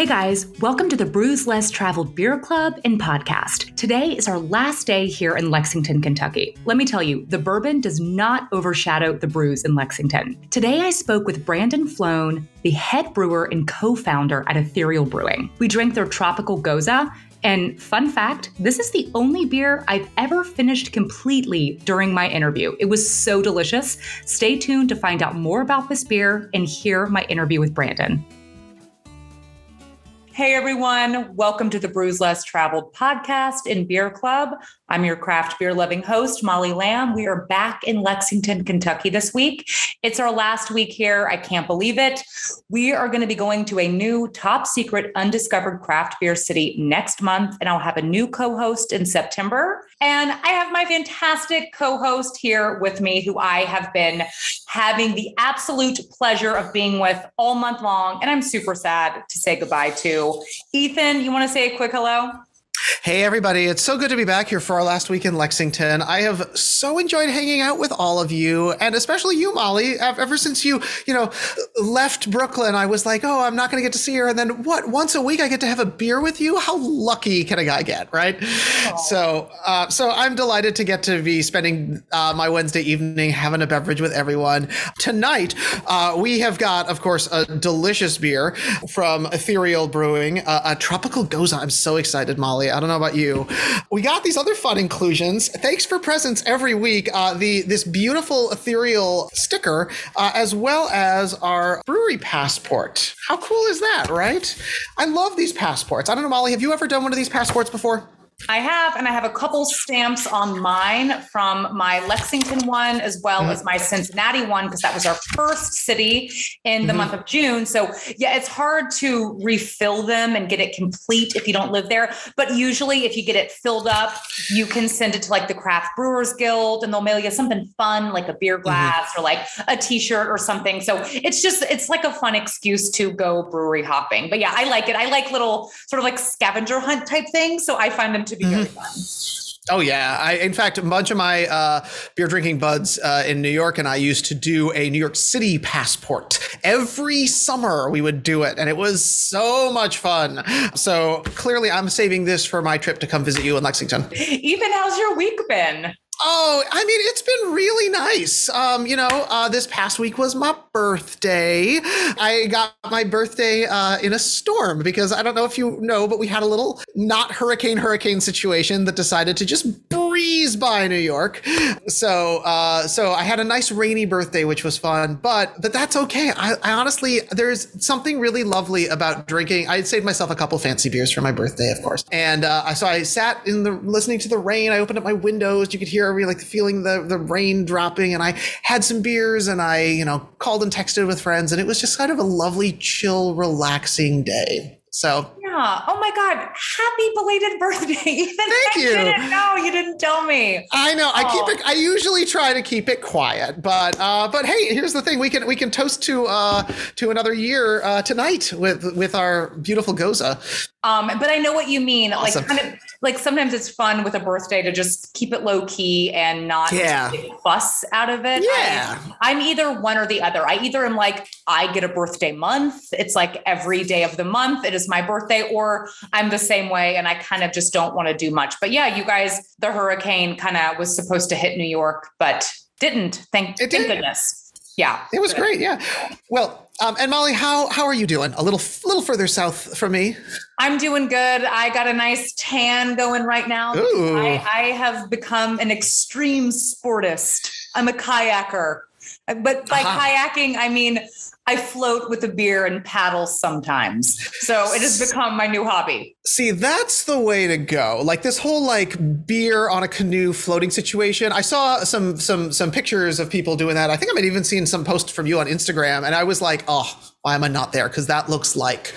Hey guys, welcome to the Brews Less Traveled Beer Club and podcast. Today is our last day here in Lexington, Kentucky. Let me tell you, the bourbon does not overshadow the brews in Lexington. Today I spoke with Brandon Floan, the head brewer and co founder at Ethereal Brewing. We drank their tropical gose And fun fact, this is the only beer I've ever finished completely during my interview. It was so delicious. Stay tuned to find out more about this beer and hear my interview with Brandon. Hey everyone, welcome to the Brews Less Traveled podcast and Beer Club. I'm your craft beer loving host, Molly Lamb. We are back in Lexington, Kentucky this week. It's our last week here. I can't believe it. We are going to be going to a new top secret undiscovered craft beer city next month, and I'll have a new co host in September. And I have my fantastic co host here with me, who I have been having the absolute pleasure of being with all month long. And I'm super sad to say goodbye to. Ethan, you want to say a quick hello? Hey, everybody. It's so good to be back here for our last week in Lexington. I have so enjoyed hanging out with all of you, and especially you, Molly. Ever since you, you know, left Brooklyn, I was like, oh, I'm not going to get to see her. And then what? Once a week, I get to have a beer with you? How lucky can a guy get, right? Aww. So, uh, so I'm delighted to get to be spending uh, my Wednesday evening having a beverage with everyone. Tonight, uh, we have got, of course, a delicious beer from Ethereal Brewing, a tropical Gose. I'm so excited, Molly. I don't know about you. We got these other fun inclusions. Thanks for presents every week. Uh, the this beautiful ethereal sticker, uh, as well as our brewery passport. How cool is that, right? I love these passports. I don't know, Molly. Have you ever done one of these passports before? I have, and I have a couple stamps on mine from my Lexington one as well mm-hmm. as my Cincinnati one, because that was our first city in the mm-hmm. month of June. So, yeah, it's hard to refill them and get it complete if you don't live there. But usually, if you get it filled up, you can send it to like the Craft Brewers Guild and they'll mail you something fun, like a beer mm-hmm. glass mm-hmm. or like a t shirt or something. So, it's just, it's like a fun excuse to go brewery hopping. But yeah, I like it. I like little sort of like scavenger hunt type things. So, I find them to be mm-hmm. very fun. Oh yeah, I, in fact, a bunch of my uh, beer drinking buds uh, in New York and I used to do a New York City passport every summer. We would do it, and it was so much fun. So clearly, I'm saving this for my trip to come visit you in Lexington. Ethan, how's your week been? Oh, I mean, it's been really nice. Um, you know, uh, this past week was my birthday. I got my birthday uh, in a storm because I don't know if you know, but we had a little not hurricane hurricane situation that decided to just breeze by New York. So, uh, so I had a nice rainy birthday, which was fun. But, but that's okay. I, I honestly, there's something really lovely about drinking. I saved myself a couple fancy beers for my birthday, of course, and uh, so I sat in the listening to the rain. I opened up my windows. You could hear really like feeling the the rain dropping, and I had some beers, and I you know called and texted with friends, and it was just kind of a lovely, chill, relaxing day. So yeah. Oh my God. Happy belated birthday. Thank you. didn't know. You didn't tell me. I know. I keep it I usually try to keep it quiet, but uh, but hey, here's the thing. We can we can toast to uh to another year uh tonight with with our beautiful Gose. Um, but I know what you mean. Awesome. Like kind of like sometimes it's fun with a birthday to just keep it low key and not yeah. fuss out of it. Yeah. I, I'm either one or the other. I either am like, I get a birthday month. It's like every day of the month. It is my birthday, or I'm the same way and I kind of just don't want to do much. But yeah, you guys, the hurricane kind of was supposed to hit New York, but didn't. Thank, thank goodness. Yeah. It was great. Yeah. Well, um, and Molly, how how are you doing? A little little further south from me. I'm doing good. I got a nice tan going right now. I, I have become an extreme sportist. I'm a kayaker. But by uh-huh. kayaking, I mean I float with a beer and paddle sometimes. So it has become my new hobby. See, that's the way to go. Like this whole like beer on a canoe floating situation. I saw some some some pictures of people doing that. I think I might even seen some posts from you on Instagram, and I was like, oh, why am I not there? Because that looks like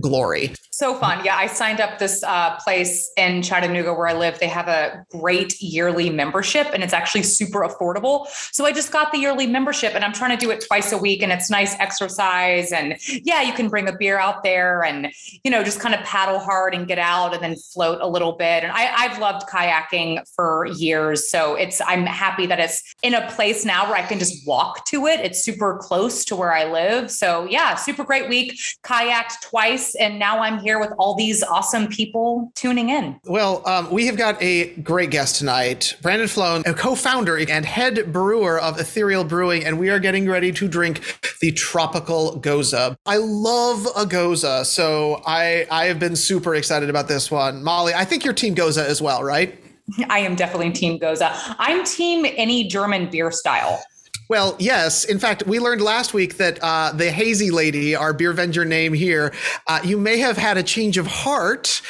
glory. So fun. Yeah, I signed up this uh, place in Chattanooga where I live. They have a great yearly membership and it's actually super affordable. So I just got the yearly membership and I'm trying to do it twice a week and it's nice exercise. And yeah, you can bring a beer out there and, you know, just kind of paddle hard and get out and then float a little bit. And I, I've loved kayaking for years. So it's, I'm happy that it's in a place now where I can just walk to it. It's super close to where I live. So yeah, super great week. Kayaked twice and now I'm here with all these awesome people tuning in. Well, um, we have got a great guest tonight, Brandon Floan, a co-founder and head brewer of Ethereal Brewing, and we are getting ready to drink the tropical gose. I love a gose, so I I have been super excited about this one. Molly, I think you're team gose as well, right? I am definitely team gose. I'm team any German beer style. Well, yes. In fact, we learned last week that uh, the Hazy Lady, our beer vendor name here, uh, you may have had a change of heart.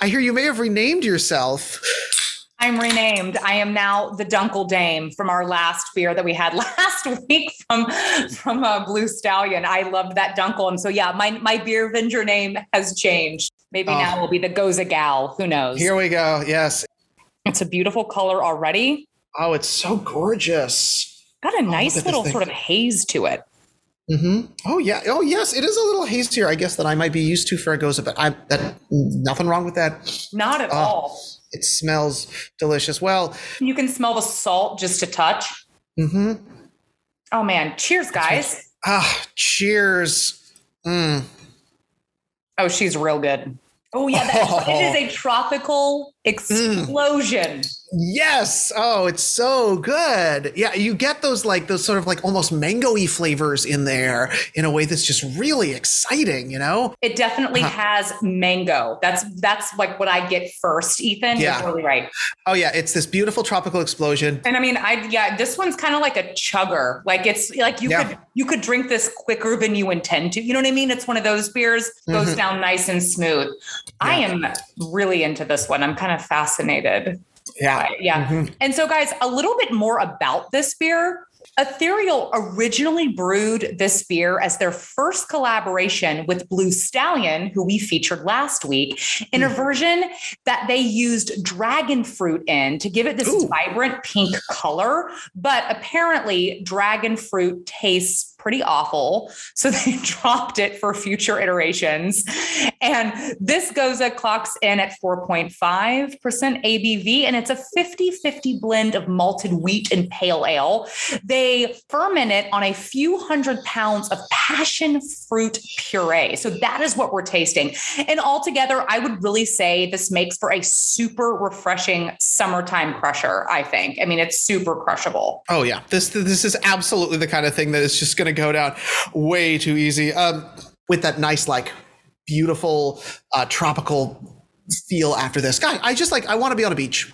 I hear you may have renamed yourself. I'm renamed. I am now the Dunkel Dame from our last beer that we had last week from from uh, Blue Stallion. I loved that Dunkel, and so yeah, my my beer vendor name has changed. Maybe oh. now will be the Gose Gal. Who knows? Here we go. Yes, it's a beautiful color already. Oh, it's so gorgeous. Got a oh, nice oh, little sort of haze to it. Mm-hmm. Oh yeah. Oh yes, it is a little hazier, I guess, that I might be used to for a gose, but I'm that nothing wrong with that. Not at uh, all. It smells delicious. Well, you can smell the salt just a touch. Mm-hmm. Oh man! Cheers, guys. Ah, cheers. Mm. Oh, she's real good. Oh yeah, that, it is a tropical. Explosion. Mm. Yes. Oh, it's so good. Yeah, you get those like those sort of like almost mangoey flavors in there in a way that's just really exciting, you know? It definitely uh has mango. That's that's like what I get first, Ethan. Yeah. You're totally right. Oh yeah, it's this beautiful tropical explosion. And I mean, I yeah, this one's kind of like a chugger. Like it's like you yeah. could you could drink this quicker than you intend to. You know what I mean? It's one of those beers goes mm-hmm. down nice and smooth. Yeah. I am really into this one. I'm kind of fascinated. Yeah. Yeah. Mm-hmm. And so, guys, a little bit more about this beer. Ethereal originally brewed this beer as their first collaboration with Blue Stallion, who we featured last week, in a mm. version that they used dragon fruit in to give it this Ooh. vibrant pink color. But apparently, dragon fruit tastes pretty awful. So they dropped it for future iterations. And this Gose clocks in at 4.5% ABV, and it's a 50 50 blend of malted wheat and pale ale. They ferment it on a few hundred pounds of passion fruit puree. So that is what we're tasting. And altogether, I would really say this makes for a super refreshing summertime crusher, I think. I mean, it's super crushable. Oh, yeah. This, this is absolutely the kind of thing that is just going to go down way too easy. Um, with that nice, like, beautiful uh, tropical feel after this. guy. I just like I want to be on a beach.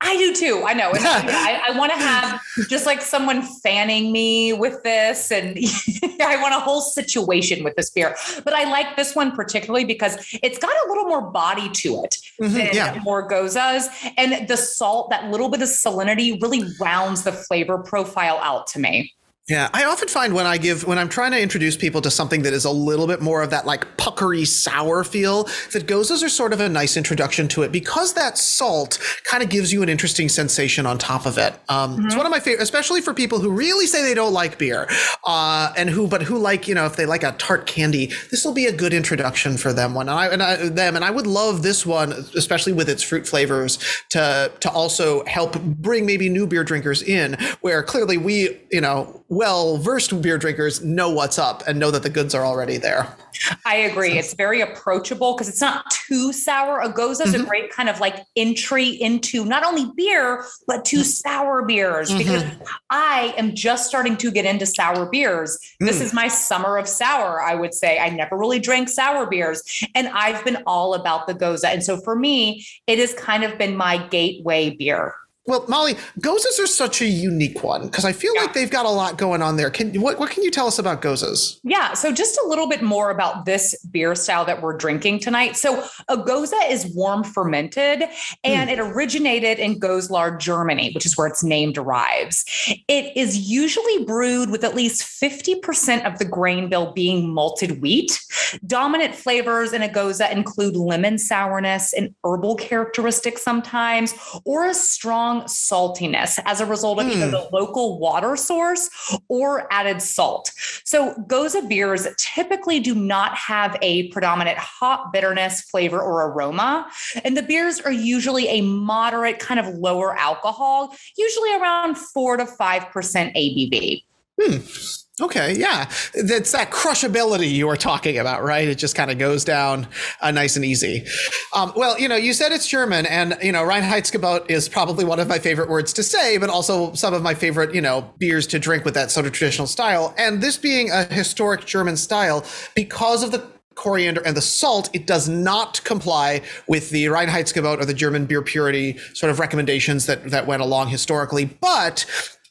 I do too. I know. I, I want to have just like someone fanning me with this, and I want a whole situation with this beer. But I like this one particularly because it's got a little more body to it mm-hmm, than yeah. more goses, and the salt, that little bit of salinity, really rounds the flavor profile out to me. Yeah, I often find when I give when I'm trying to introduce people to something that is a little bit more of that like puckery sour feel, that goses are sort of a nice introduction to it because that salt kind of gives you an interesting sensation on top of it. Um, mm-hmm. It's one of my favorite, especially for people who really say they don't like beer, uh, and who but who like you know if they like a tart candy, this will be a good introduction for them. One and I and I, them and I would love this one, especially with its fruit flavors, to to also help bring maybe new beer drinkers in, where clearly we you know well versed beer drinkers know what's up and know that the goods are already there. I agree. So, it's very approachable because it's not too sour. A gose is mm-hmm. a great kind of like entry into not only beer, but to mm-hmm. sour beers mm-hmm. because I am just starting to get into sour beers. This mm. is my summer of sour, I would say. I never really drank sour beers and I've been all about the gose. And so for me, it has kind of been my gateway beer Well, Molly, Goses are such a unique one because I feel yeah. like they've got a lot going on there. Can what what can you tell us about Goses? Yeah, so just a little bit more about this beer style that we're drinking tonight. So a Gose is warm fermented, and mm. it originated in Goslar, Germany, which is where its name derives. It is usually brewed with at least fifty percent of the grain bill being malted wheat. Dominant flavors in a Gose include lemon sourness and herbal characteristics sometimes, or a strong saltiness as a result of mm. either hmm. the local water source or added salt. So, Gose beers typically do not have a predominant hop bitterness, flavor, or aroma. And the beers are usually a moderate, kind of lower alcohol, usually around 4 to 5% ABV. Hmm. Okay, yeah, that's that crushability you were talking about, right? It just kind of goes down uh, nice and easy. Um, well, you know, you said it's German, and you know, Reinheitsgebot is probably one of my favorite words to say, but also some of my favorite, you know, beers to drink with that sort of traditional style. And this being a historic German style, because of the coriander and the salt, it does not comply with the Reinheitsgebot or the German beer purity sort of recommendations that that went along historically. But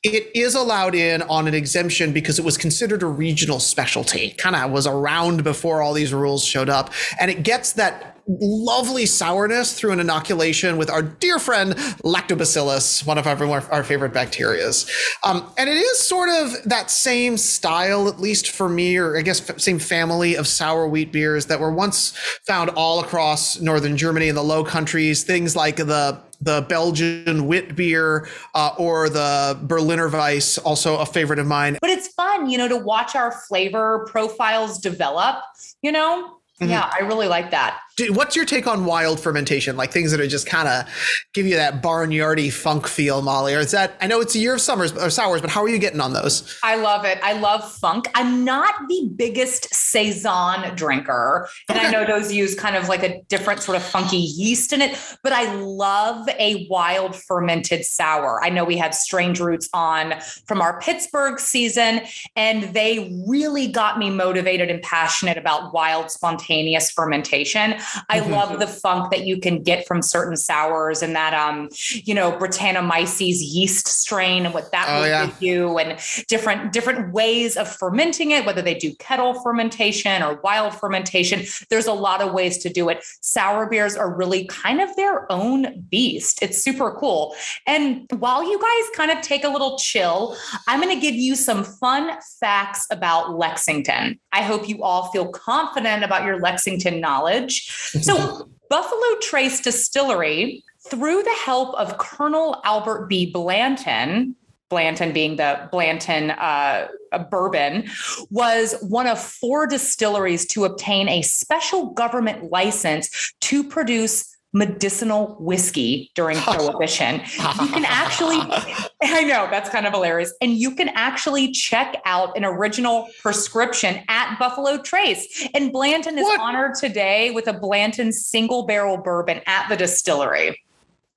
it is allowed in on an exemption because it was considered a regional specialty. Kind of was around before all these rules showed up. And it gets that lovely sourness through an inoculation with our dear friend lactobacillus, one of our, our favorite bacterias. Um, and it is sort of that same style, at least for me, or I guess same family of sour wheat beers that were once found all across northern Germany and the Low Countries. Things like the the Belgian wit beer uh, or the Berliner Weiss, also a favorite of mine. But it's fun, you know, to watch our flavor profiles develop, you know? Mm-hmm. Yeah, I really like that. What's your take on wild fermentation? Like things that are just kind of give you that barnyardy funk feel, Molly? Or is that I know it's a year of summers or sours, but how are you getting on those? I love it. I love funk. I'm not the biggest saison drinker, and okay. I know those use kind of like a different sort of funky yeast in it. But I love a wild fermented sour. I know we had Strange Roots on from our Pittsburgh season, and they really got me motivated and passionate about wild spontaneous fermentation. I mm-hmm. love the funk that you can get from certain sours and that um, you know, Brettanomyces yeast strain and what that oh, will yeah. give you and different different ways of fermenting it, whether they do kettle fermentation or wild fermentation. There's a lot of ways to do it. Sour beers are really kind of their own beast. It's super cool. And while you guys kind of take a little chill, I'm going to give you some fun facts about Lexington. I hope you all feel confident about your Lexington knowledge. So, Buffalo Trace Distillery, through the help of Colonel Albert B. Blanton, Blanton being the Blanton uh, bourbon, was one of four distilleries to obtain a special government license to produce medicinal whiskey during prohibition. you can actually I know that's kind of hilarious and you can actually check out an original prescription at Buffalo Trace and Blanton is what? honored today with a Blanton single barrel bourbon at the distillery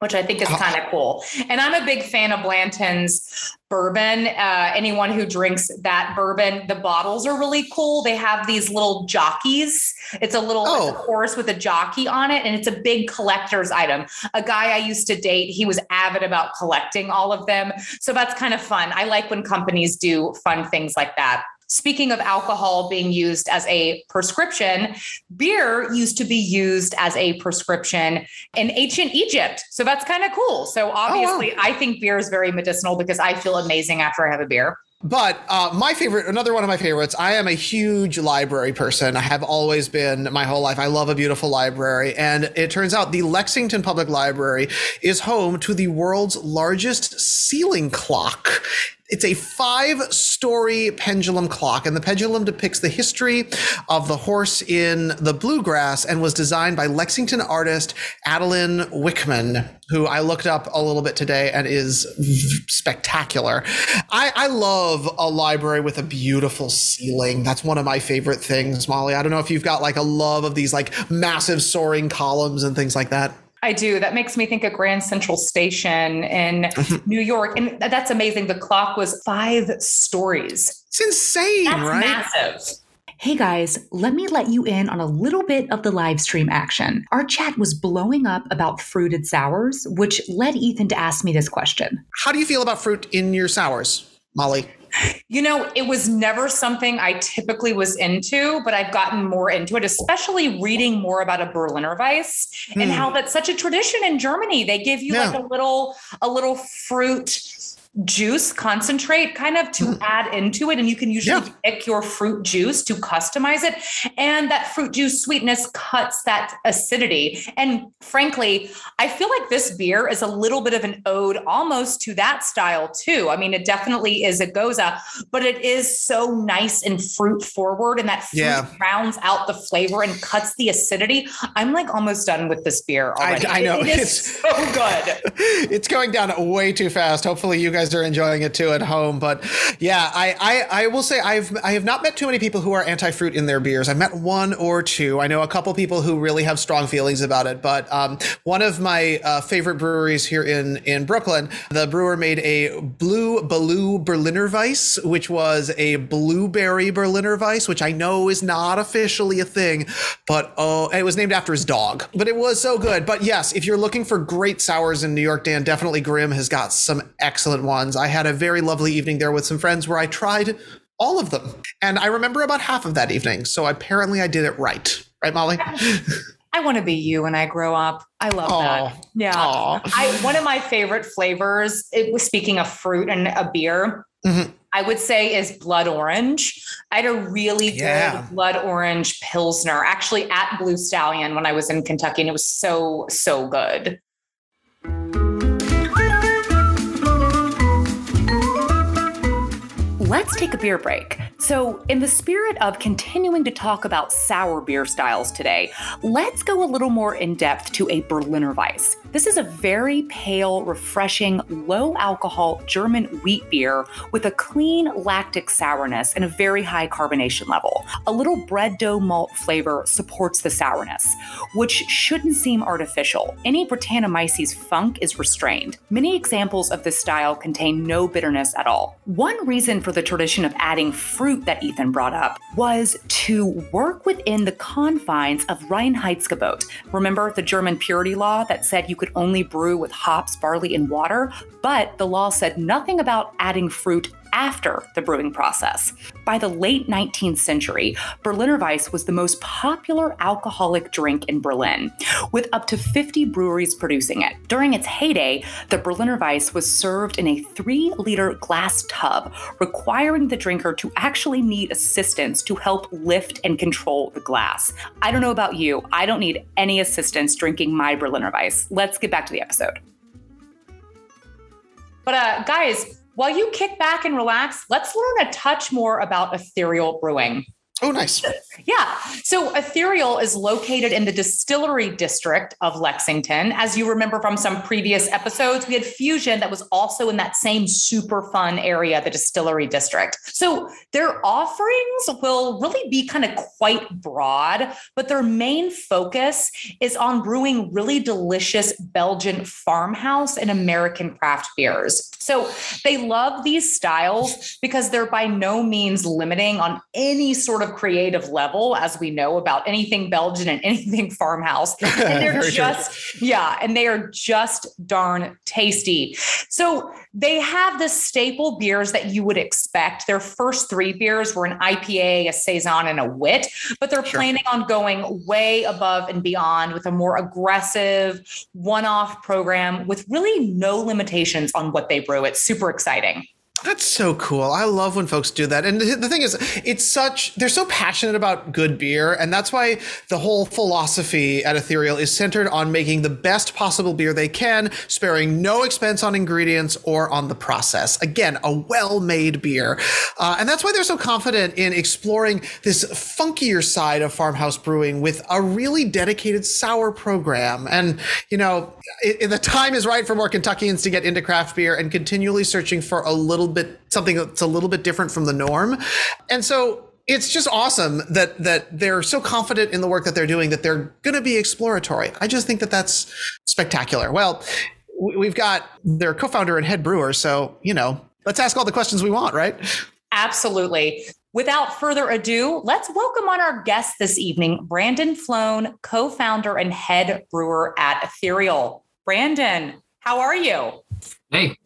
which I think is kind of cool. And I'm a big fan of Blanton's bourbon. Uh, anyone who drinks that bourbon, the bottles are really cool. They have these little jockeys. It's a little oh. it's a horse with a jockey on it, and it's a big collector's item. A guy I used to date, he was avid about collecting all of them. So that's kind of fun. I like when companies do fun things like that. Speaking of alcohol being used as a prescription, beer used to be used as a prescription in ancient Egypt. So that's kind of cool. So obviously, oh, wow. I think beer is very medicinal because I feel amazing after I have a beer. But uh, my favorite, another one of my favorites, I am a huge library person. I have always been my whole life. I love a beautiful library. And it turns out the Lexington Public Library is home to the world's largest ceiling clock. It's a five story pendulum clock, and the pendulum depicts the history of the horse in the bluegrass and was designed by Lexington artist Adeline Wickman, who I looked up a little bit today and is spectacular. I, I love a library with a beautiful ceiling. That's one of my favorite things, Molly. I don't know if you've got like a love of these like massive soaring columns and things like that. I do. That makes me think of Grand Central Station in New York. And that's amazing. The clock was five stories. It's insane, that's right? Massive. Hey guys, let me let you in on a little bit of the live stream action. Our chat was blowing up about fruited sours, which led Ethan to ask me this question. How do you feel about fruit in your sours, Molly? You know, it was never something I typically was into, but I've gotten more into it, especially reading more about a Berliner Weiss mm. and hmm. how that's such a tradition in Germany. They give you yeah. like a little a little fruit juice concentrate kind of to mm. add into it. And you can usually yeah. pick your fruit juice to customize it. And that fruit juice sweetness cuts that acidity. And frankly, I feel like this beer is a little bit of an ode almost to that style too. I mean, it definitely is a Gose, but it is so nice and fruit forward. And that fruit yeah. rounds out the flavor and cuts the acidity. I'm like almost done with this beer already. I, I know. It, it is it's so good. It's going down way too fast. Hopefully you guys guys are enjoying it too at home. But yeah, I, I, I will say I've I have not met too many people who are anti fruit in their beers. I met one or two. I know a couple people who really have strong feelings about it. But um, one of my uh, favorite breweries here in in Brooklyn, the brewer made a Blue Baloo Berliner Weiss, which was a blueberry Berliner Weiss, which I know is not officially a thing, but oh, it was named after his dog. But it was so good. But yes, if you're looking for great sours in New York, Dan, definitely Grimm has got some excellent ones. I had a very lovely evening there with some friends where I tried all of them. And I remember about half of that evening. So apparently I did it right. Right, Molly? I want to be you when I grow up. I love Aww. that. Yeah. I one of my favorite flavors, it was speaking of fruit and a beer. Mm-hmm. I would say is blood orange. I had a really yeah. good blood orange pilsner actually at Blue Stallion when I was in Kentucky, and it was so, so good. Let's take a beer break. So, in the spirit of continuing to talk about sour beer styles today, let's go a little more in depth to a Berliner Weiss. This is a very pale, refreshing, low alcohol German wheat beer with a clean lactic sourness and a very high carbonation level. A little bread dough malt flavor supports the sourness, which shouldn't seem artificial. Any Brettanomyces funk is restrained. Many examples of this style contain no bitterness at all. One reason for the tradition of adding fruit that Ethan brought up was to work within the confines of Reinheitsgebot. Remember the German purity law that said you could only brew with hops, barley, and water, but the law said nothing about adding fruit after the brewing process. By the late 19th century, Berliner Weiss was the most popular alcoholic drink in Berlin, with up to 50 breweries producing it. During its heyday, the Berliner Weiss was served in a three liter glass tub, requiring the drinker to actually need assistance to help lift and control the glass. I don't know about you, I don't need any assistance drinking my Berliner Weiss. Let's get back to the episode. But uh, guys, while you kick back and relax, let's learn a touch more about ethereal brewing. Oh, nice. Yeah. So Ethereal is located in the distillery district of Lexington. As you remember from some previous episodes, we had Fusion that was also in that same super fun area, the distillery district. So their offerings will really be kind of quite broad, but their main focus is on brewing really delicious Belgian farmhouse and American craft beers. So they love these styles because they're by no means limiting on any sort of creative level, as we know about anything Belgian and anything farmhouse. And they're just, true. yeah, and they are just darn tasty. So they have the staple beers that you would expect. Their first three beers were an IPA, a Saison, and a Wit, but they're sure. planning on going way above and beyond with a more aggressive one off program with really no limitations on what they brew. It's super exciting. That's so cool. I love when folks do that. And the thing is, it's such, they're so passionate about good beer. And that's why the whole philosophy at Ethereal is centered on making the best possible beer they can, sparing no expense on ingredients or on the process. Again, a well made beer. Uh, and that's why they're so confident in exploring this funkier side of farmhouse brewing with a really dedicated sour program. And, you know, it, it, the time is right for more Kentuckians to get into craft beer and continually searching for a little bit something that's a little bit different from the norm. And so it's just awesome that that they're so confident in the work that they're doing that they're going to be exploratory. I just think that that's spectacular. Well, we've got their co-founder and head brewer, so you know, let's ask all the questions we want, right? Absolutely. Without further ado, let's welcome on our guest this evening, Brandon Floan, co founder and head brewer at Ethereal. Brandon, how are you? Hey.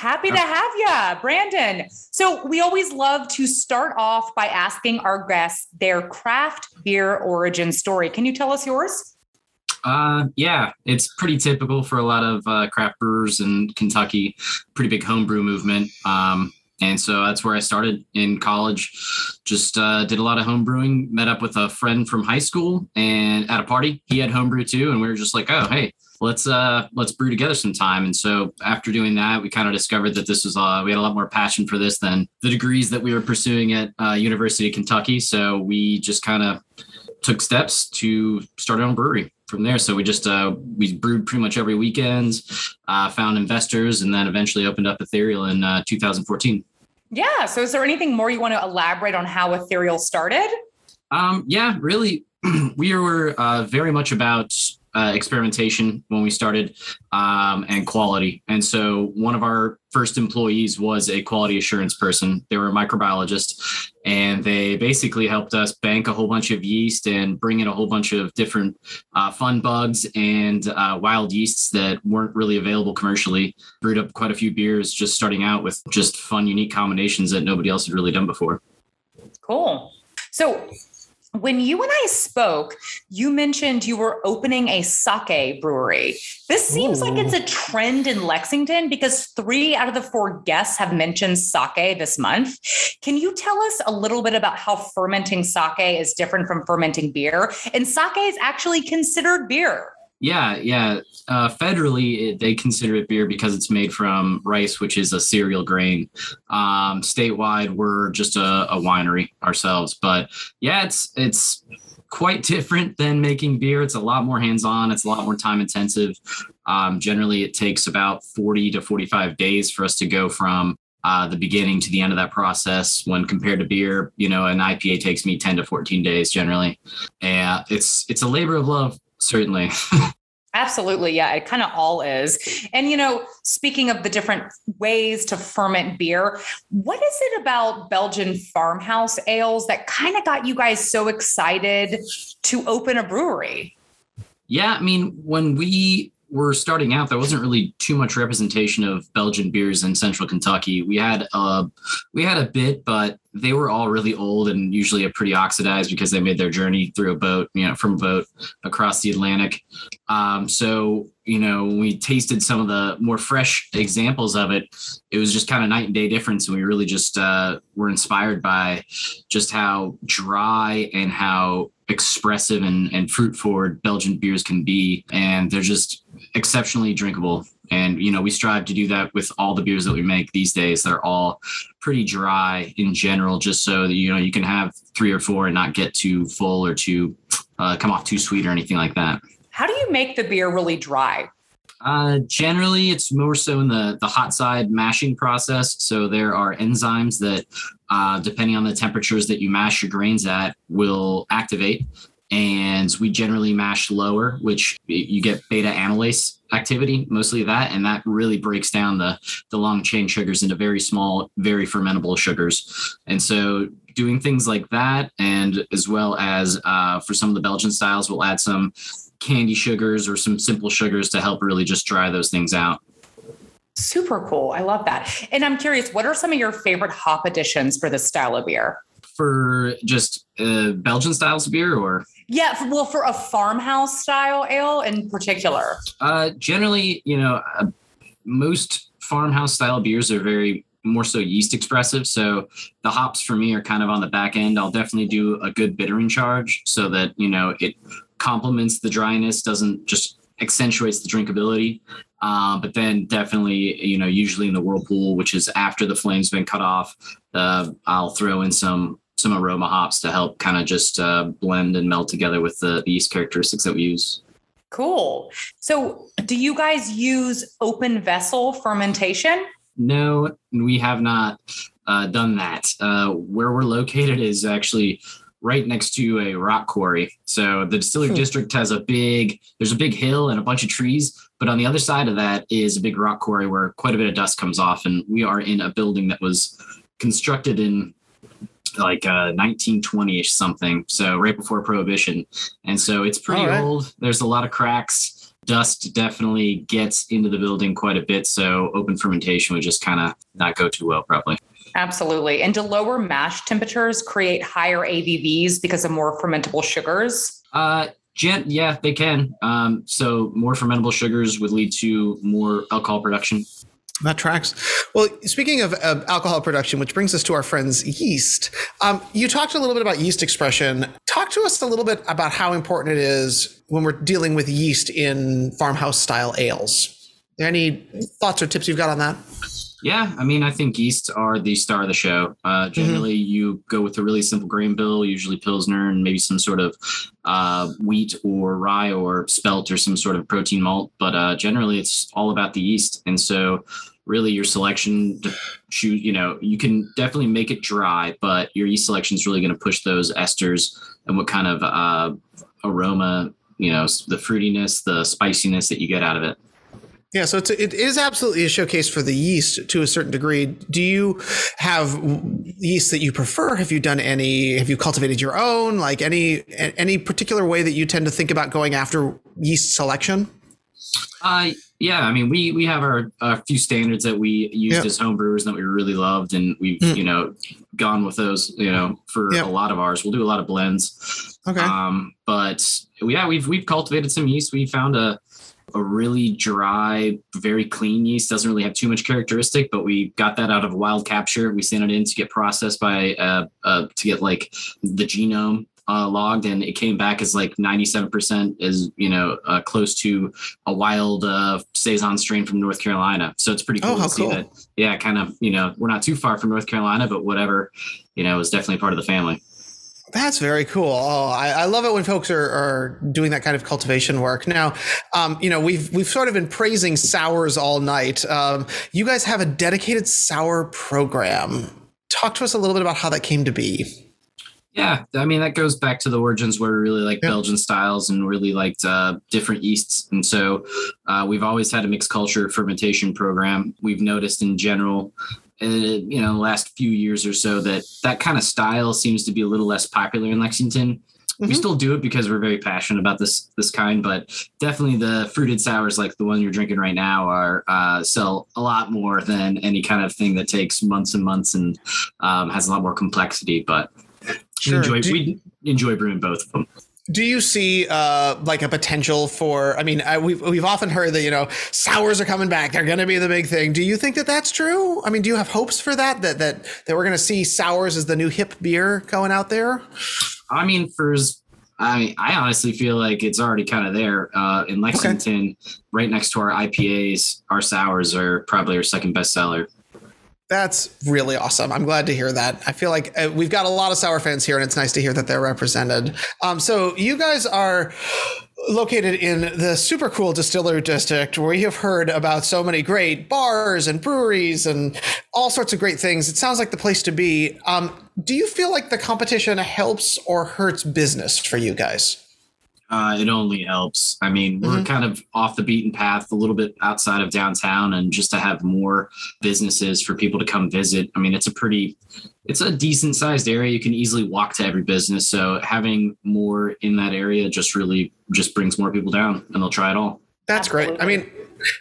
Happy to have you, Brandon. So, we always love to start off by asking our guests their craft beer origin story. Can you tell us yours? Uh, yeah, it's pretty typical for a lot of uh, craft brewers in Kentucky. Pretty big homebrew movement. Um, and so that's where I started in college. Just uh, did a lot of homebrewing. Met up with a friend from high school and at a party. He had homebrew too, and we were just like, "Oh, hey, let's uh let's brew together sometime." And so after doing that, we kind of discovered that this was uh we had a lot more passion for this than the degrees that we were pursuing at uh, University of Kentucky. So we just kind of took steps to start our own brewery from there. So we just uh, we brewed pretty much every weekend, uh, found investors, and then eventually opened up Ethereal in uh, 2014. Yeah. So is there anything more you want to elaborate on how Ethereal started? Um, yeah, really, we were uh, very much about uh, experimentation when we started um, and quality. And so one of our first employees was a quality assurance person. They were a microbiologist and they basically helped us bank a whole bunch of yeast and bring in a whole bunch of different uh, fun bugs and uh, wild yeasts that weren't really available commercially. Brewed up quite a few beers just starting out with just fun, unique combinations that nobody else had really done before. Cool. So when you and I spoke, you mentioned you were opening a sake brewery. This seems Ooh. like it's a trend in Lexington because three out of the four guests have mentioned sake this month. Can you tell us a little bit about how fermenting sake is different from fermenting beer? And sake is actually considered beer. Yeah, yeah. Uh, federally, it, they consider it beer because it's made from rice, which is a cereal grain. Um, statewide, we're just a, a winery ourselves, but yeah, it's it's quite different than making beer. It's a lot more hands-on. It's a lot more time intensive. Um, generally, it takes about forty to forty-five days for us to go from uh, the beginning to the end of that process when compared to beer you know an ipa takes me 10 to 14 days generally and it's it's a labor of love certainly. Absolutely. Yeah, it kind of all is. And, you know, speaking of the different ways to ferment beer, what is it about Belgian farmhouse ales that kind of got you guys so excited to open a brewery? Yeah, I mean, when we were starting out, there wasn't really too much representation of Belgian beers in central Kentucky. We had a we had a bit, but they were all really old and usually pretty oxidized because they made their journey through a boat, you know, from a boat across the Atlantic. Um, so you know, we tasted some of the more fresh examples of it, it was just kind of night and day difference, and we really just uh, were inspired by just how dry and how expressive and, and fruit forward Belgian beers can be. And they're just exceptionally drinkable. And, you know, we strive to do that with all the beers that we make these days. They're all pretty dry in general, just so that, you know, you can have three or four and not get too full or too uh, come off too sweet or anything like that. How do you make the beer really dry? Uh, generally, it's more so in the the hot side mashing process. So there are enzymes that, uh, depending on the temperatures that you mash your grains at, will activate. And we generally mash lower, which you get beta amylase activity, mostly that, and that really breaks down the the long chain sugars into very small, very fermentable sugars. And so doing things like that, and as well as uh, for some of the Belgian styles, we'll add some candy sugars or some simple sugars to help really just dry those things out. Super cool. I love that. And I'm curious, what are some of your favorite hop additions for this style of beer? For just uh, Belgian styles of beer or? Yeah, well, for a farmhouse style ale in particular. Uh, generally, you know, uh, most farmhouse style beers are very more so yeast expressive. So the hops for me are kind of on the back end. I'll definitely do a good bittering charge so that, you know, it complements the dryness, doesn't just accentuates the drinkability. Uh, but then definitely, you know, usually in the whirlpool, which is after the flame's been cut off, uh, I'll throw in some some aroma hops to help kind of just uh, blend and meld together with the, the yeast characteristics that we use. Cool. So, do you guys use open vessel fermentation? No, we have not uh, done that. Uh, where we're located is actually right next to a rock quarry. So the distillery hmm. district has a big, there's a big hill and a bunch of trees, but on the other side of that is a big rock quarry where quite a bit of dust comes off. And we are in a building that was constructed in like uh 1920ish something so right before prohibition and so it's pretty All right. old there's a lot of cracks dust definitely gets into the building quite a bit so open fermentation would just kind of not go too well probably Absolutely. And do lower mash temperatures create higher ABVs because of more fermentable sugars? uh gent yeah they can um so more fermentable sugars would lead to more alcohol production That tracks. Well, speaking of alcohol production, which brings us to our friends yeast. Um, you talked a little bit about yeast expression. Talk to us a little bit about how important it is when we're dealing with yeast in farmhouse style ales. Any thoughts or tips you've got on that? Yeah, I mean, I think yeast are the star of the show. Uh, generally, you go with a really simple grain bill, usually Pilsner and maybe some sort of uh, wheat or rye or spelt or some sort of protein malt. But uh, generally, it's all about the yeast. And so, really, your selection, to choose, you know, you can definitely make it dry, but your yeast selection is really going to push those esters and what kind of uh, aroma, you know, the fruitiness, the spiciness that you get out of it. Yeah, so it's, it is absolutely a showcase for the yeast to a certain degree. Do you have yeast that you prefer? Have you done any? Have you cultivated your own? Like any any particular way that you tend to think about going after yeast selection? Uh, yeah, I mean, we we have our a few standards that we used Yeah. as home brewers that we really loved, and we've Mm. you know gone with those you know for Yeah. a lot of ours. We'll do a lot of blends, Okay. um, but yeah, we've we've cultivated some yeast. We found a a really dry, very clean yeast. Doesn't really have too much characteristic, but we got that out of a wild capture. We sent it in to get processed by uh, uh to get like the genome uh, logged, and it came back as like ninety seven percent is you know uh, close to a wild uh, saison strain from North Carolina. So it's pretty Oh, cool how to see cool. that. Yeah, kind of you know we're not too far from North Carolina, but whatever, you know, is definitely part of the family. That's very cool. Oh, I, I love it when folks are, are doing that kind of cultivation work. Now, um, you know, we've we've sort of been praising sours all night. Um, you guys have a dedicated sour program. Talk to us a little bit about how that came to be. Yeah, I mean that goes back to the origins where we really like Yeah. Belgian styles and really liked uh, different yeasts, and so uh, we've always had a mixed culture fermentation program. We've noticed in general, uh, you know, the last few years or so that that kind of style seems to be a little less popular in Lexington. We Mhm. still do it because we're very passionate about this this kind, but definitely the fruited sours like the one you're drinking right now are uh, sell a lot more than any kind of thing that takes months and months and um, has a lot more complexity. But we enjoy Do, we enjoy brewing both of them. Do you see uh, like a potential for? I mean, I, we've we've often heard that you know sours are coming back. They're going to be the big thing. Do you think that that's true? I mean, do you have hopes for that? That that that we're going to see sours as the new hip beer going out there? I mean, for I I honestly feel like it's already kind of there uh, in Lexington, right next to our IPAs. Our sours are probably our second best seller. That's really awesome. I'm glad to hear that. I feel like uh, we've got a lot of sour fans here, and it's nice to hear that they're represented. Um, so you guys are located in the super cool distillery district where you have heard about so many great bars and breweries and all sorts of great things. It sounds like the place to be. Um, do you feel like the competition helps or hurts business for you guys? Uh, it only helps. I mean, we're Mhm. kind of off the beaten path, a little bit outside of downtown, and just to have more businesses for people to come visit. I mean, it's a pretty, it's a decent sized area. You can easily walk to every business. So having more in that area just really just brings more people down, and they'll try it all. That's great. I mean,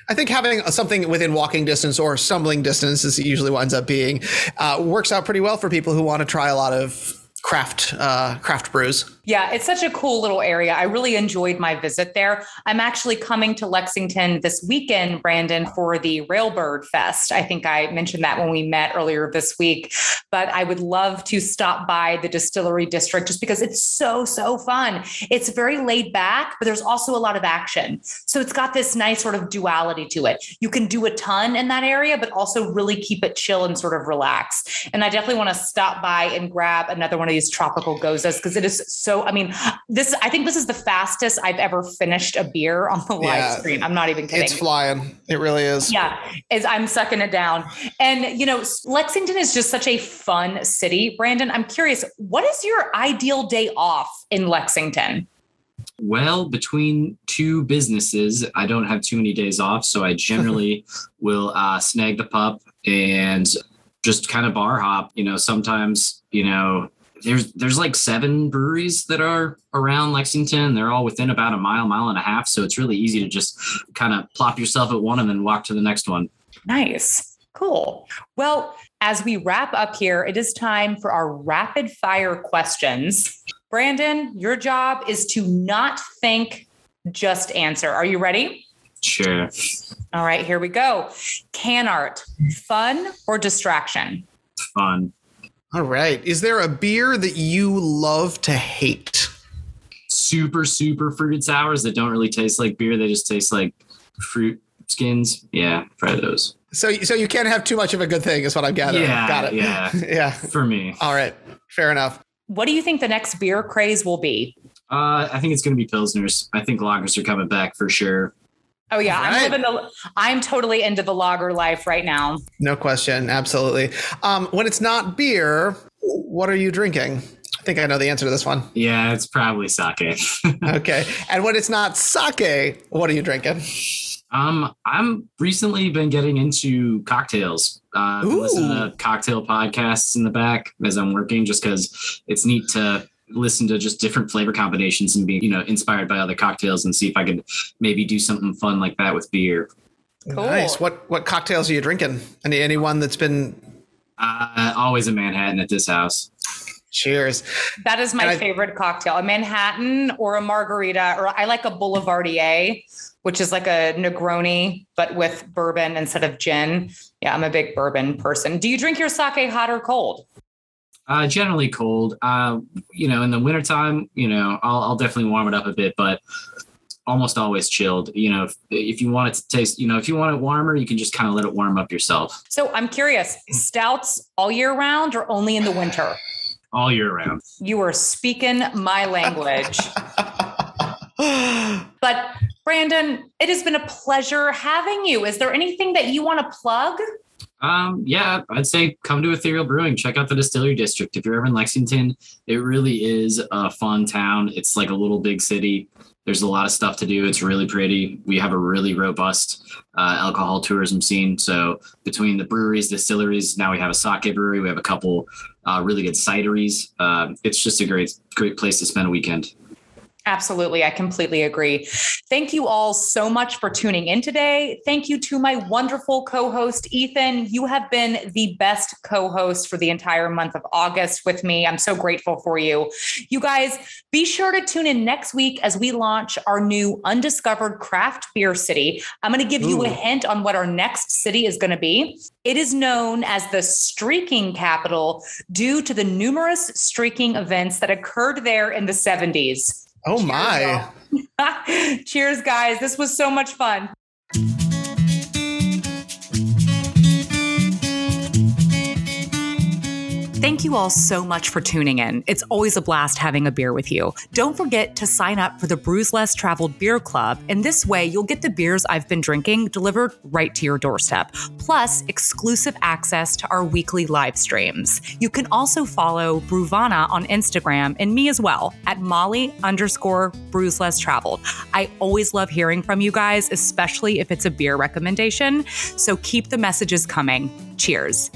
I think having something within walking distance or stumbling distance, as it usually winds up being, uh, works out pretty well for people who want to try a lot of craft uh, craft brews. Yeah, it's such a cool little area. I really enjoyed my visit there. I'm actually coming to Lexington this weekend, Brandon, for the Railbird Fest. I think I mentioned that when we met earlier this week, but I would love to stop by the distillery district just because it's so, so fun. It's very laid back, but there's also a lot of action. So it's got this nice sort of duality to it. You can do a ton in that area, but also really keep it chill and sort of relax. And I definitely want to stop by and grab another one of these tropical goses because it is so. I mean, this I think this is the fastest I've ever finished a beer on the Yeah. live stream. I'm not even kidding. It's flying. It really is. Yeah, as I'm sucking it down. And, you know, Lexington is just such a fun city. Brandon, I'm curious, what is your ideal day off in Lexington? Well, between two businesses, I don't have too many days off, so I generally will uh, snag the pup and just kind of bar hop. You know, sometimes you know there's there's like seven breweries that are around Lexington. They're all within about a mile, mile and a half. So it's really easy to just kind of plop yourself at one and then walk to the next one. Nice. Cool. Well, as we wrap up here, it is time for our rapid fire questions. Brandon, your job is to not think, just answer. Are you ready? Sure. All right, here we go. Can art, fun or distraction? Fun. All right. Is there a beer that you love to hate? Super, super fruited sours that don't really taste like beer. They just taste like fruit skins. Yeah, try those. So, so you can't have too much of a good thing, is what I'm gathering. Yeah, Got it. yeah. yeah. For me, All right. Fair enough. What do you think the next beer craze will be? uh, I think it's going to be pilsners. I think lagers are coming back for sure. Oh yeah, Right. I'm living the I'm totally into the lager life right now. No question. Absolutely. Um, when it's not beer, what are you drinking? I think I know the answer to this one. Yeah, it's probably sake. Okay. and when it's not sake, what are you drinking? Um, I'm recently been getting into cocktails. Uh, I've been listening to cocktail podcasts in the back as I'm working, just because it's neat to listen to just different flavor combinations and be, you know, inspired by other cocktails and see if I could maybe do something fun like that with beer. Cool. Nice. What what cocktails are you drinking? Any anyone that's been Uh, always a Manhattan at this house. cheers. That is my And I- favorite cocktail. A Manhattan or a margarita, or I like a Boulevardier, which is like a Negroni, but with bourbon instead of gin. Yeah, I'm a big bourbon person. Do you drink your sake hot or cold? Uh, generally cold. Uh, you know, in the wintertime, you know, I'll, I'll definitely warm it up a bit, but almost always chilled. You know, if, if you want it to taste, you know, if you want it warmer, you can just kind of let it warm up yourself So I'm curious, stouts all year round or only in the winter? all year round. You are speaking my language. But Brandon, it has been a pleasure having you. Is there anything that you want to plug? Um, yeah, I'd say come to Ethereal Brewing. Check out the Distillery District. If you're ever in Lexington, it really is a fun town. It's like a little big city. There's a lot of stuff to do. It's really pretty. We have a really robust uh, alcohol tourism scene. So between the breweries, distilleries, now we have a sake brewery. We have a couple uh, really good cideries. Uh, it's just a great, great place to spend a weekend. Absolutely. I completely agree. Thank you all so much for tuning in today. Thank you to my wonderful co host, Ethan. You have been the best co host for the entire month of August with me. I'm so grateful for you. You guys, be sure to tune in next week as we launch our new undiscovered craft beer city. I'm going to give you a hint on what our next city is going to be. It is known as the streaking capital due to the numerous streaking events that occurred there in the 70s. Oh my. Cheers, guys. This was so much fun. Thank you all so much for tuning in. It's always a blast having a beer with you. Don't forget to sign up for the Brews Less Traveled Beer Club, and this way you'll get the beers I've been drinking delivered right to your doorstep, plus exclusive access to our weekly live streams. You can also follow Bruvana on Instagram and me as well at Molly underscore Brews Less Traveled. I always love hearing from you guys, especially if it's a beer recommendation. So keep the messages coming. Cheers.